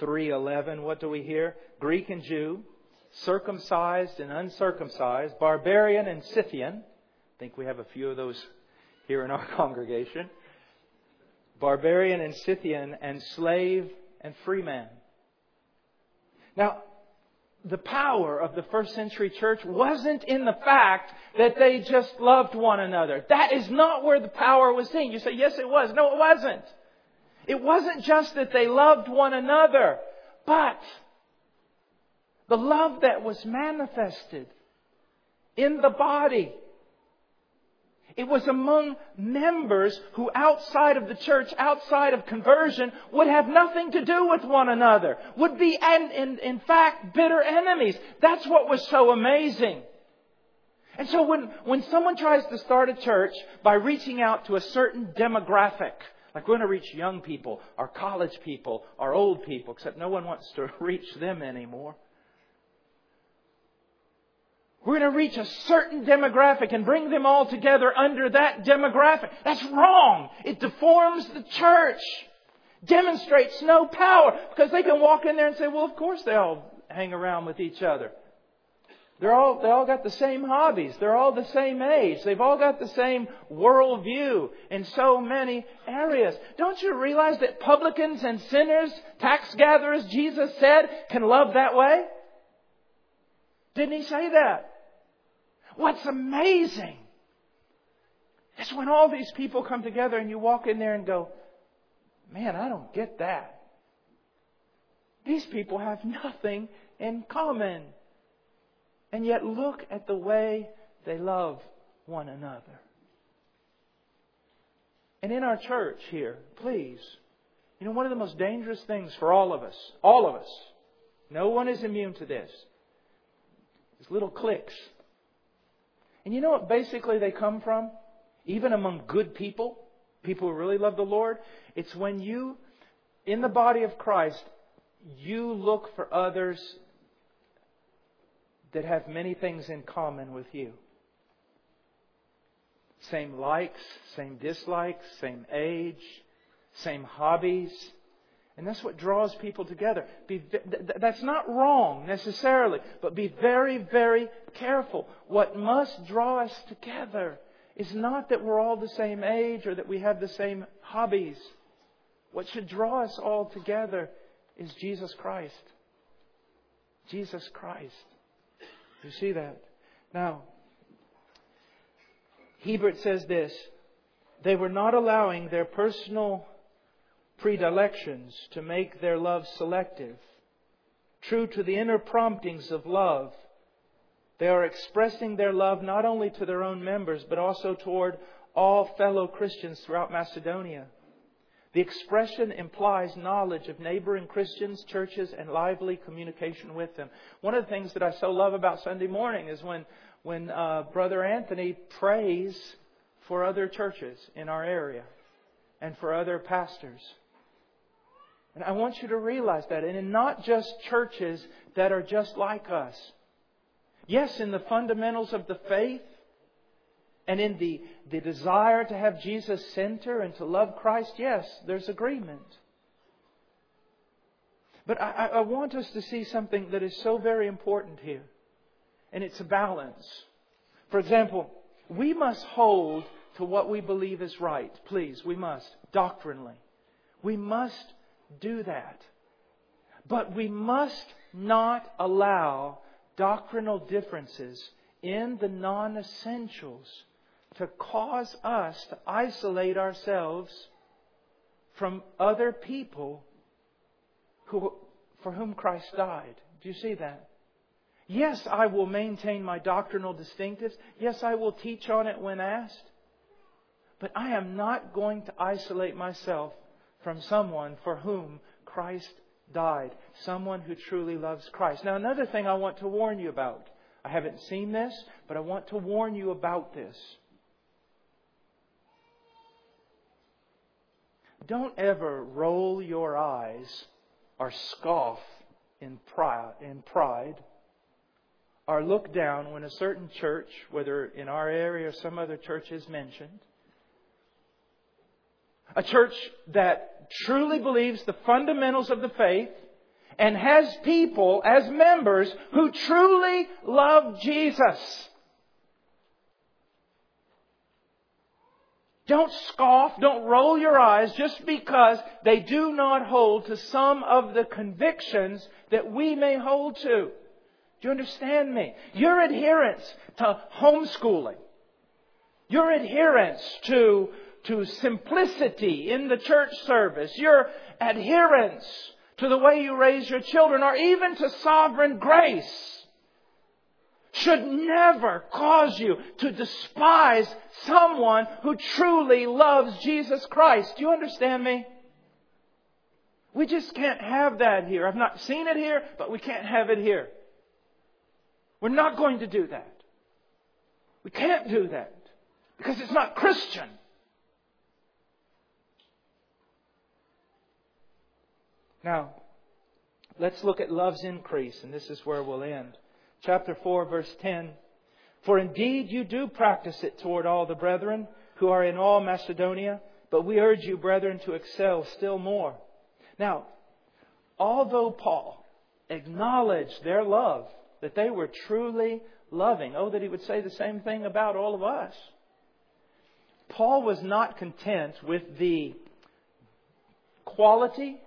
3:11. What do we hear? Greek and Jew, circumcised and uncircumcised, barbarian and Scythian. I think we have a few of those here in our congregation. Barbarian and Scythian, and slave and free man. Now, the power of the first century church wasn't in the fact that they just loved one another. That is not where the power was seen. You say, yes, it was. No, it wasn't. It wasn't just that they loved one another, but the love that was manifested in the body. It was among members who outside of the church, outside of conversion, would have nothing to do with one another, would be, and in, in fact, bitter enemies. That's what was so amazing. And so when, when someone tries to start a church by reaching out to a certain demographic, like we're going to reach young people, our college people, our old people, except no one wants to reach them anymore. We're going to reach a certain demographic and bring them all together under that demographic. That's wrong. It deforms the church. Demonstrates no power because they can walk in there and say, well, of course they all hang around with each other. They're all, they all got the same hobbies. They're all the same age. They've all got the same worldview in so many areas. Don't you realize that publicans and sinners, tax gatherers, Jesus said, can love that way? Didn't he say that? What's amazing is when all these people come together and you walk in there and go, man, I don't get that. These people have nothing in common. And yet look at the way they love one another. And in our church here, please, you know, one of the most dangerous things for all of us, all of us, no one is immune to this, is little cliques. And you know what basically they come from? Even among good people, people who really love the Lord, it's when you, in the body of Christ, you look for others that have many things in common with you. Same likes, same dislikes, same age, same hobbies. And that's what draws people together. Be, that's not wrong necessarily, but be very, very careful. What must draw us together is not that we're all the same age or that we have the same hobbies. What should draw us all together is Jesus Christ. Jesus Christ. You see that? Now, Hiebert says this they were not allowing their personal predilections to make their love selective. True to the inner promptings of love, they are expressing their love not only to their own members, but also toward all fellow Christians throughout Macedonia. The expression implies knowledge of neighboring Christians, churches, and lively communication with them. One of the things that I so love about Sunday morning is when, when uh, Brother Anthony prays for other churches in our area and for other pastors. And I want you to realize that. And in not just churches that are just like us. Yes, in the fundamentals of the faith, and in the, the desire to have Jesus center and to love Christ, yes, there's agreement. But I, I want us to see something that is so very important here, and it's a balance. For example, we must hold to what we believe is right. Please, we must, doctrinally. We must do that. But we must not allow doctrinal differences in the non essentials to cause us to isolate ourselves from other people who, for whom Christ died. Do you see that? Yes, I will maintain my doctrinal distinctives. Yes, I will teach on it when asked. But I am not going to isolate myself from someone for whom Christ died. Someone who truly loves Christ. Now, another thing I want to warn you about. I haven't seen this, but I want to warn you about this. Don't ever roll your eyes or scoff in pride, in pride or look down when a certain church, whether in our area or some other church is mentioned. A church that truly believes the fundamentals of the faith and has people as members who truly love Jesus. Don't scoff, don't roll your eyes just because they do not hold to some of the convictions that we may hold to. Do you understand me? Your adherence to homeschooling, your adherence to, to simplicity in the church service, your adherence to the way you raise your children, or even to sovereign grace should never cause you to despise someone who truly loves Jesus Christ. Do you understand me? We just can't have that here. I've not seen it here, but we can't have it here. We're not going to do that. We can't do that because it's not Christian. Now, let's look at love's increase, and this is where we'll end chapter 4, verse 10. For indeed you do practice it toward all the brethren who are in all Macedonia, but we urge you, brethren, to excel still more. Now, although Paul acknowledged their love, that they were truly loving, oh, that he would say the same thing about all of us. Paul was not content with the quality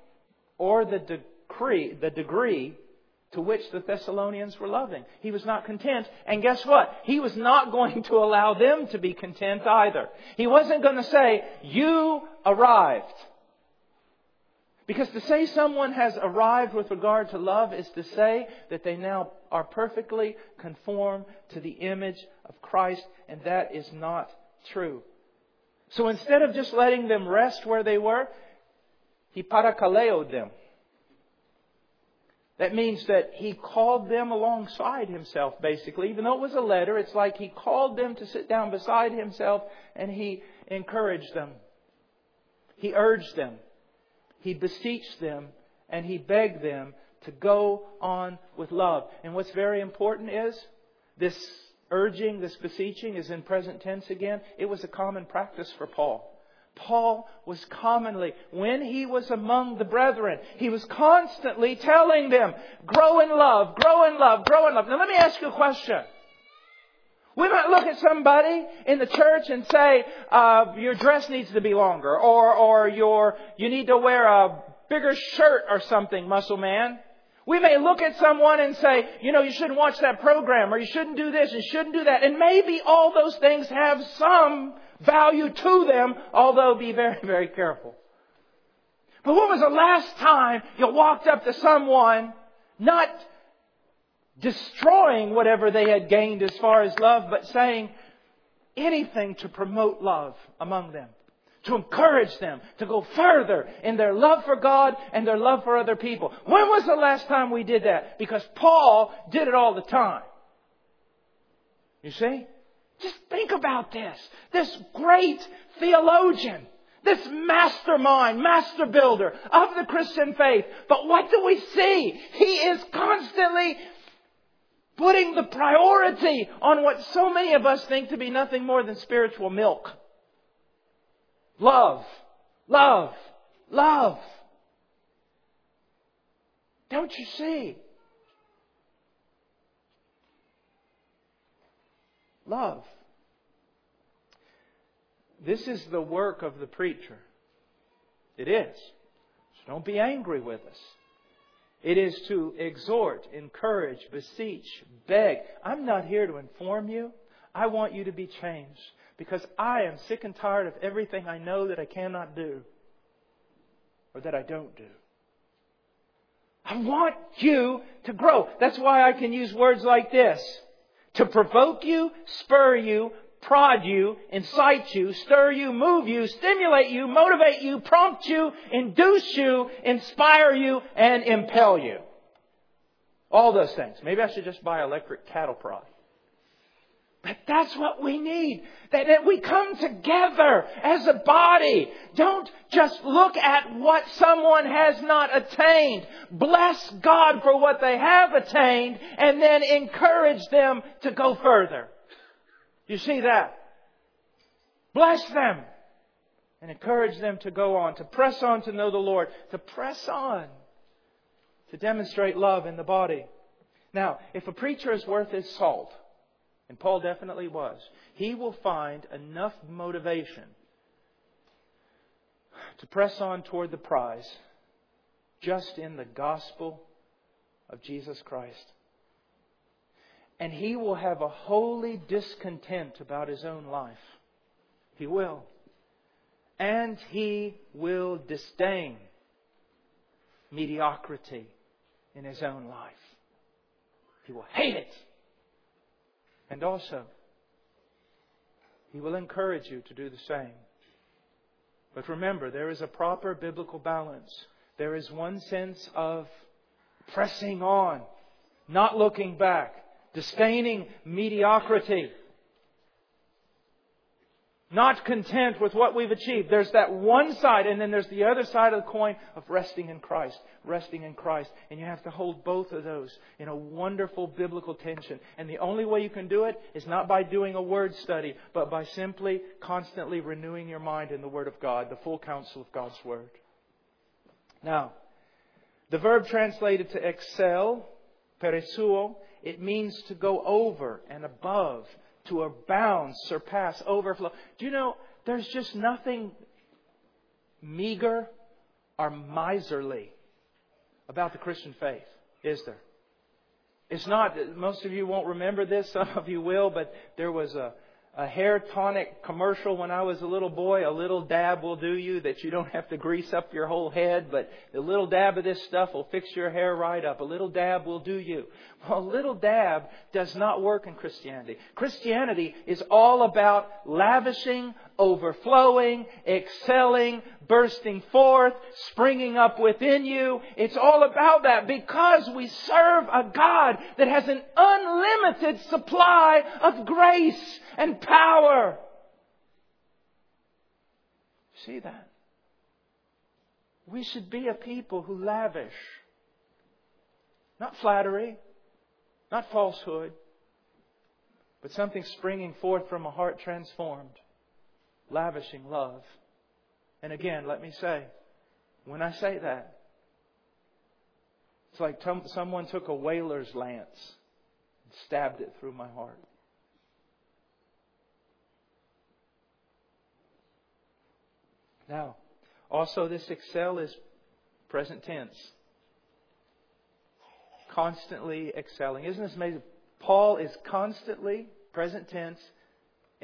or the degree, the degree to which the Thessalonians were loving. He was not content. And guess what? He was not going to allow them to be content either. He wasn't going to say, you arrived. Because to say someone has arrived with regard to love is to say that they now are perfectly conformed to the image of Christ, and that is not true. So instead of just letting them rest where they were, he parakaleoed them. That means that he called them alongside himself, basically. Even though it was a letter, it's like he called them to sit down beside himself and he encouraged them. He urged them. He beseeched them and he begged them to go on with love. And what's very important is this urging, this beseeching is in present tense again. It was a common practice for Paul. Paul was commonly, when he was among the brethren, he was constantly telling them, grow in love, grow in love, grow in love. Now let me ask you a question. We might look at somebody in the church and say, uh, your dress needs to be longer, or, or your, you need to wear a bigger shirt or something, muscle man. We may look at someone and say, you know, you shouldn't watch that program, or you shouldn't do this, and shouldn't do that. And maybe all those things have some value to them, although be very, very careful. But when was the last time you walked up to someone, not destroying whatever they had gained as far as love, but saying anything to promote love among them? To encourage them to go further in their love for God and their love for other people. When was the last time we did that? Because Paul did it all the time. You see? Just think about this. This great theologian, this mastermind, master builder of the Christian faith. But what do we see? He is constantly putting the priority on what so many of us think to be nothing more than spiritual milk. Love. Love. Love. Don't you see? Love. This is the work of the preacher. It is. So don't be angry with us. It is to exhort, encourage, beseech, beg. I'm not here to inform you. I want you to be changed because I am sick and tired of everything I know that I cannot do or that I don't do. I want you to grow. That's why I can use words like this. To provoke you, spur you, prod you, incite you, stir you, move you, stimulate you, motivate you, prompt you, induce you, inspire you, and impel you. All those things. Maybe I should just buy electric cattle prod. But that's what we need. That, that we come together as a body. Don't just look at what someone has not attained. Bless God for what they have attained and then encourage them to go further. You see that? Bless them and encourage them to go on, to press on to know the Lord, to press on to demonstrate love in the body. Now, if a preacher is worth his salt, and Paul definitely was, he will find enough motivation to press on toward the prize just in the gospel of Jesus Christ and he will have a holy discontent about his own life. He will. And he will disdain mediocrity in his own life. He will hate it. And also, he will encourage you to do the same. But remember, there is a proper biblical balance. There is one sense of pressing on, not looking back disdaining mediocrity, not content with what we've achieved. There's that one side, and then there's the other side of the coin of resting in Christ. Resting in Christ. And you have to hold both of those in a wonderful biblical tension. And the only way you can do it is not by doing a word study, but by simply constantly renewing your mind in the Word of God, the full counsel of God's Word. Now, the verb translated to excel, perisseuo, it means to go over and above, to abound, surpass, overflow. Do you know, there's just nothing meager or miserly about the Christian faith, is there? It's not, most of you won't remember this, some of you will, but there was a, a hair tonic commercial when I was a little boy. A little dab will do you that you don't have to grease up your whole head, but a little dab of this stuff will fix your hair right up. A little dab will do you. Well, a little dab does not work in Christianity. Christianity is all about lavishing, overflowing, excelling, bursting forth, springing up within you. It's all about that because we serve a God that has an unlimited supply of grace and power. See that? We should be a people who lavish. Not flattery, not falsehood, but something springing forth from a heart transformed, lavishing love. And again, let me say, when I say that, it's like someone took a whaler's lance and stabbed it through my heart. Now, also, this excel is present tense. Constantly excelling. Isn't this amazing? Paul is constantly, present tense,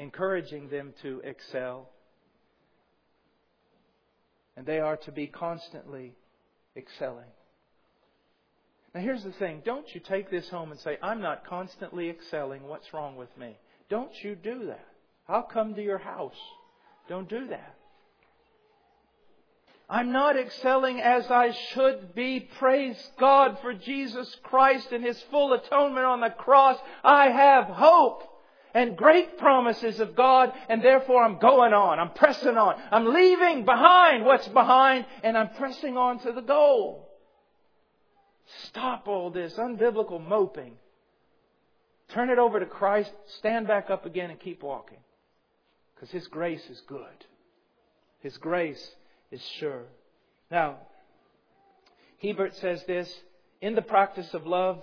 encouraging them to excel. And they are to be constantly excelling. Now, here's the thing don't you take this home and say, I'm not constantly excelling. What's wrong with me? Don't you do that. I'll come to your house. Don't do that. I'm not excelling as I should be. Praise God for Jesus Christ and His full atonement on the cross. I have hope and great promises of God, and therefore I'm going on. I'm pressing on. I'm leaving behind what's behind, and I'm pressing on to the goal. Stop all this unbiblical moping. Turn it over to Christ, stand back up again, and keep walking. Because His grace is good. His grace is sure. Now, Hiebert says this In the practice of love,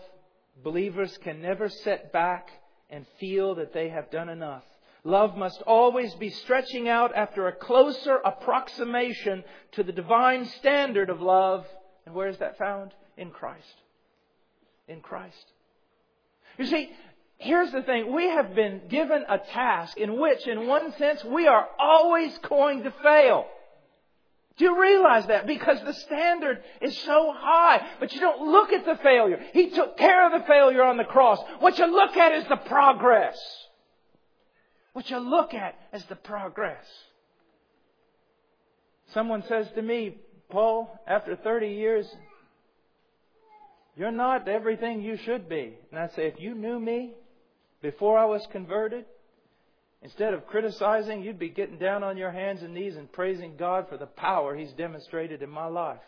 believers can never set back and feel that they have done enough. Love must always be stretching out after a closer approximation to the divine standard of love. And where is that found? In Christ. In Christ. You see, here's the thing. We have been given a task in which, in one sense, we are always going to fail. Do you realize that? Because the standard is so high. But you don't look at the failure. He took care of the failure on the cross. What you look at is the progress. What you look at is the progress. Someone says to me, Paul, after 30 years, you're not everything you should be. And I say, if you knew me before I was converted, Instead of criticizing, you'd be getting down on your hands and knees and praising God for the power He's demonstrated in my life.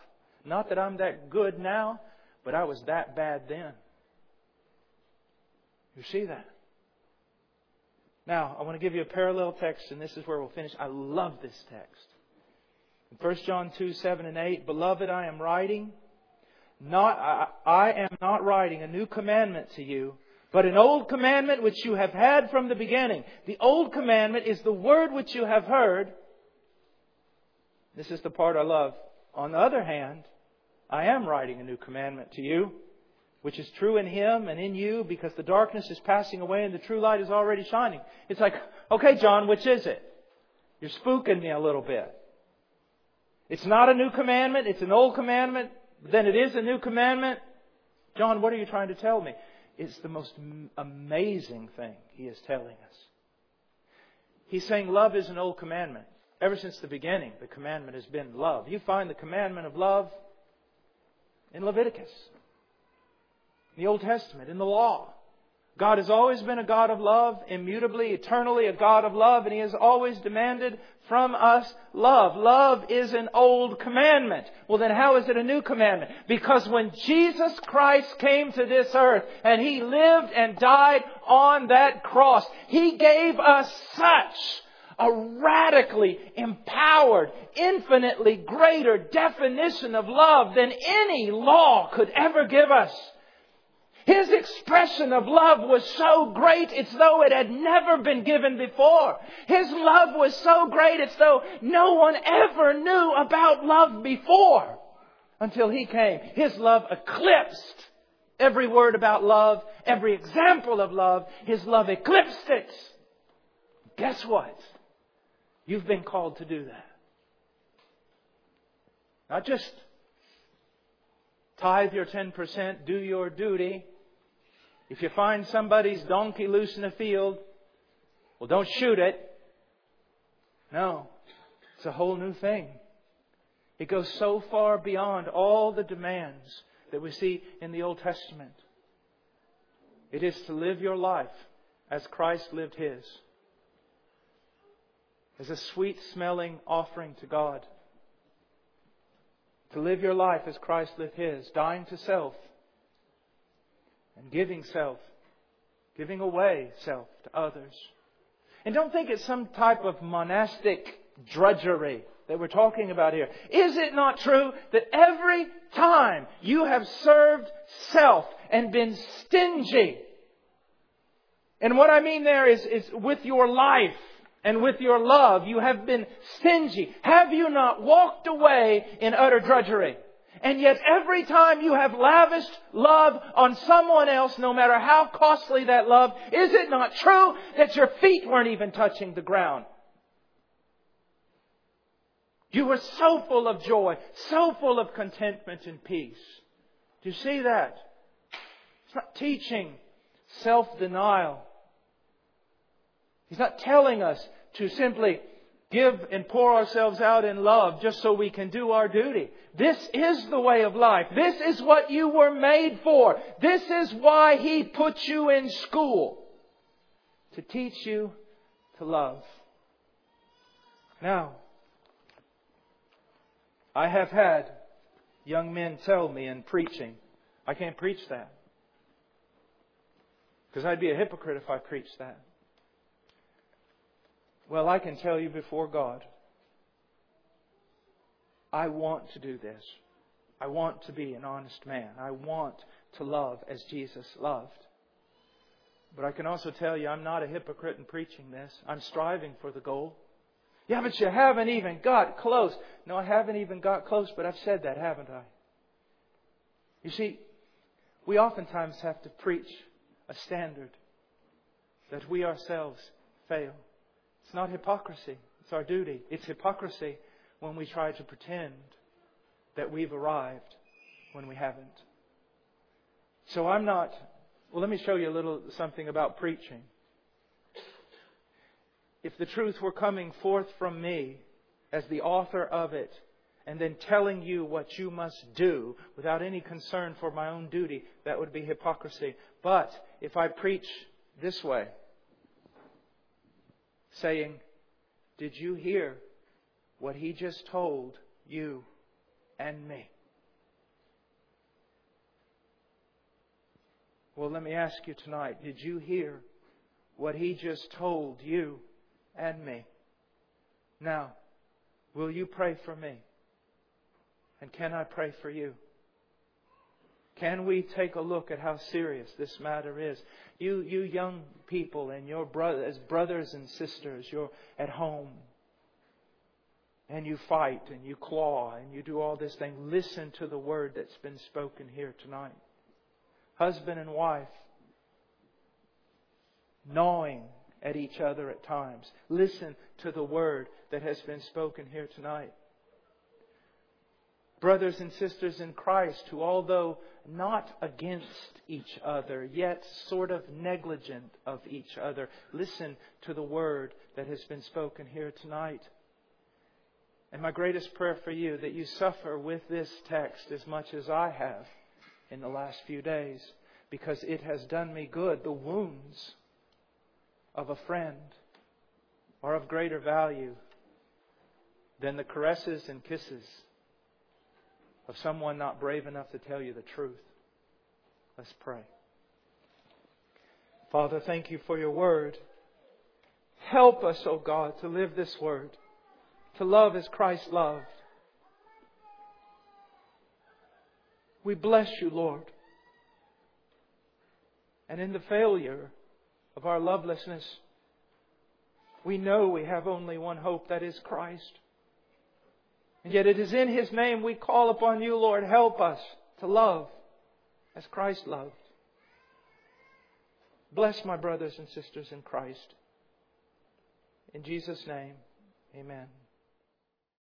Not that I'm that good now, but I was that bad then. You see that? Now, I want to give you a parallel text, and this is where we'll finish. I love this text. In 1 John 2, 7 and 8, Beloved, I am writing, not, I, I am not writing a new commandment to you, but an old commandment which you have had from the beginning. The old commandment is the word which you have heard. This is the part I love. On the other hand, I am writing a new commandment to you, which is true in him and in you, because the darkness is passing away and the true light is already shining. It's like, okay, John, which is it? You're spooking me a little bit. It's not a new commandment, it's an old commandment, then it is a new commandment. John, what are you trying to tell me? Is the most amazing thing he is telling us. He's saying love is an old commandment. Ever since the beginning, the commandment has been love. You find the commandment of love in Leviticus, in the Old Testament, in the law. God has always been a God of love, immutably, eternally a God of love, and He has always demanded from us love. Love is an old commandment. Well then how is it a new commandment? Because when Jesus Christ came to this earth and He lived and died on that cross, He gave us such a radically empowered, infinitely greater definition of love than any law could ever give us. His expression of love was so great, it's though it had never been given before. His love was so great, it's though no one ever knew about love before until He came. His love eclipsed every word about love, every example of love. His love eclipsed it. Guess what? You've been called to do that. Not just tithe your 10%, do your duty, if you find somebody's donkey loose in a field, well, don't shoot it. No, it's a whole new thing. It goes so far beyond all the demands that we see in the Old Testament. It is to live your life as Christ lived his, as a sweet smelling offering to God. To live your life as Christ lived his, dying to self and giving self, giving away self to others. And don't think it's some type of monastic drudgery that we're talking about here. Is it not true that every time you have served self and been stingy, and what I mean there is, is with your life and with your love, you have been stingy. Have you not walked away in utter drudgery? And yet every time you have lavished love on someone else, no matter how costly that love, is it not true that your feet weren't even touching the ground? You were so full of joy, so full of contentment and peace. Do you see that? It's not teaching self-denial. He's not telling us to simply give and pour ourselves out in love just so we can do our duty. This is the way of life. This is what you were made for. This is why He put you in school. To teach you to love. Now, I have had young men tell me in preaching, I can't preach that. Because I'd be a hypocrite if I preached that. Well, I can tell you before God, I want to do this. I want to be an honest man. I want to love as Jesus loved. But I can also tell you, I'm not a hypocrite in preaching this. I'm striving for the goal. Yeah, but you haven't even got close. No, I haven't even got close, but I've said that, haven't I? You see, we oftentimes have to preach a standard that we ourselves fail. It's not hypocrisy. It's our duty. It's hypocrisy when we try to pretend that we've arrived when we haven't. So I'm not, well, let me show you a little something about preaching. If the truth were coming forth from me as the author of it, and then telling you what you must do without any concern for my own duty, that would be hypocrisy. But if I preach this way, saying, Did you hear what he just told you and me? Well, let me ask you tonight did you hear what he just told you and me? Now, will you pray for me? And can I pray for you? Can we take a look at how serious this matter is? You, you young people and your brother, as brothers and sisters, you're at home and you fight and you claw and you do all this thing. Listen to the word that's been spoken here tonight. Husband and wife, gnawing at each other at times. Listen to the word that has been spoken here tonight brothers and sisters in Christ who, although not against each other, yet sort of negligent of each other, listen to the word that has been spoken here tonight. And my greatest prayer for you that you suffer with this text as much as I have in the last few days, because it has done me good. The wounds of a friend are of greater value than the caresses and kisses of someone not brave enough to tell you the truth. Let's pray. Father, thank you for your word. Help us, O oh God, to live this word, to love as Christ loved. We bless you, Lord. And in the failure of our lovelessness, we know we have only one hope, that is Christ. Yet it is in His name we call upon you, Lord. Help us to love as Christ loved. Bless my brothers and sisters in Christ. In Jesus' name, amen.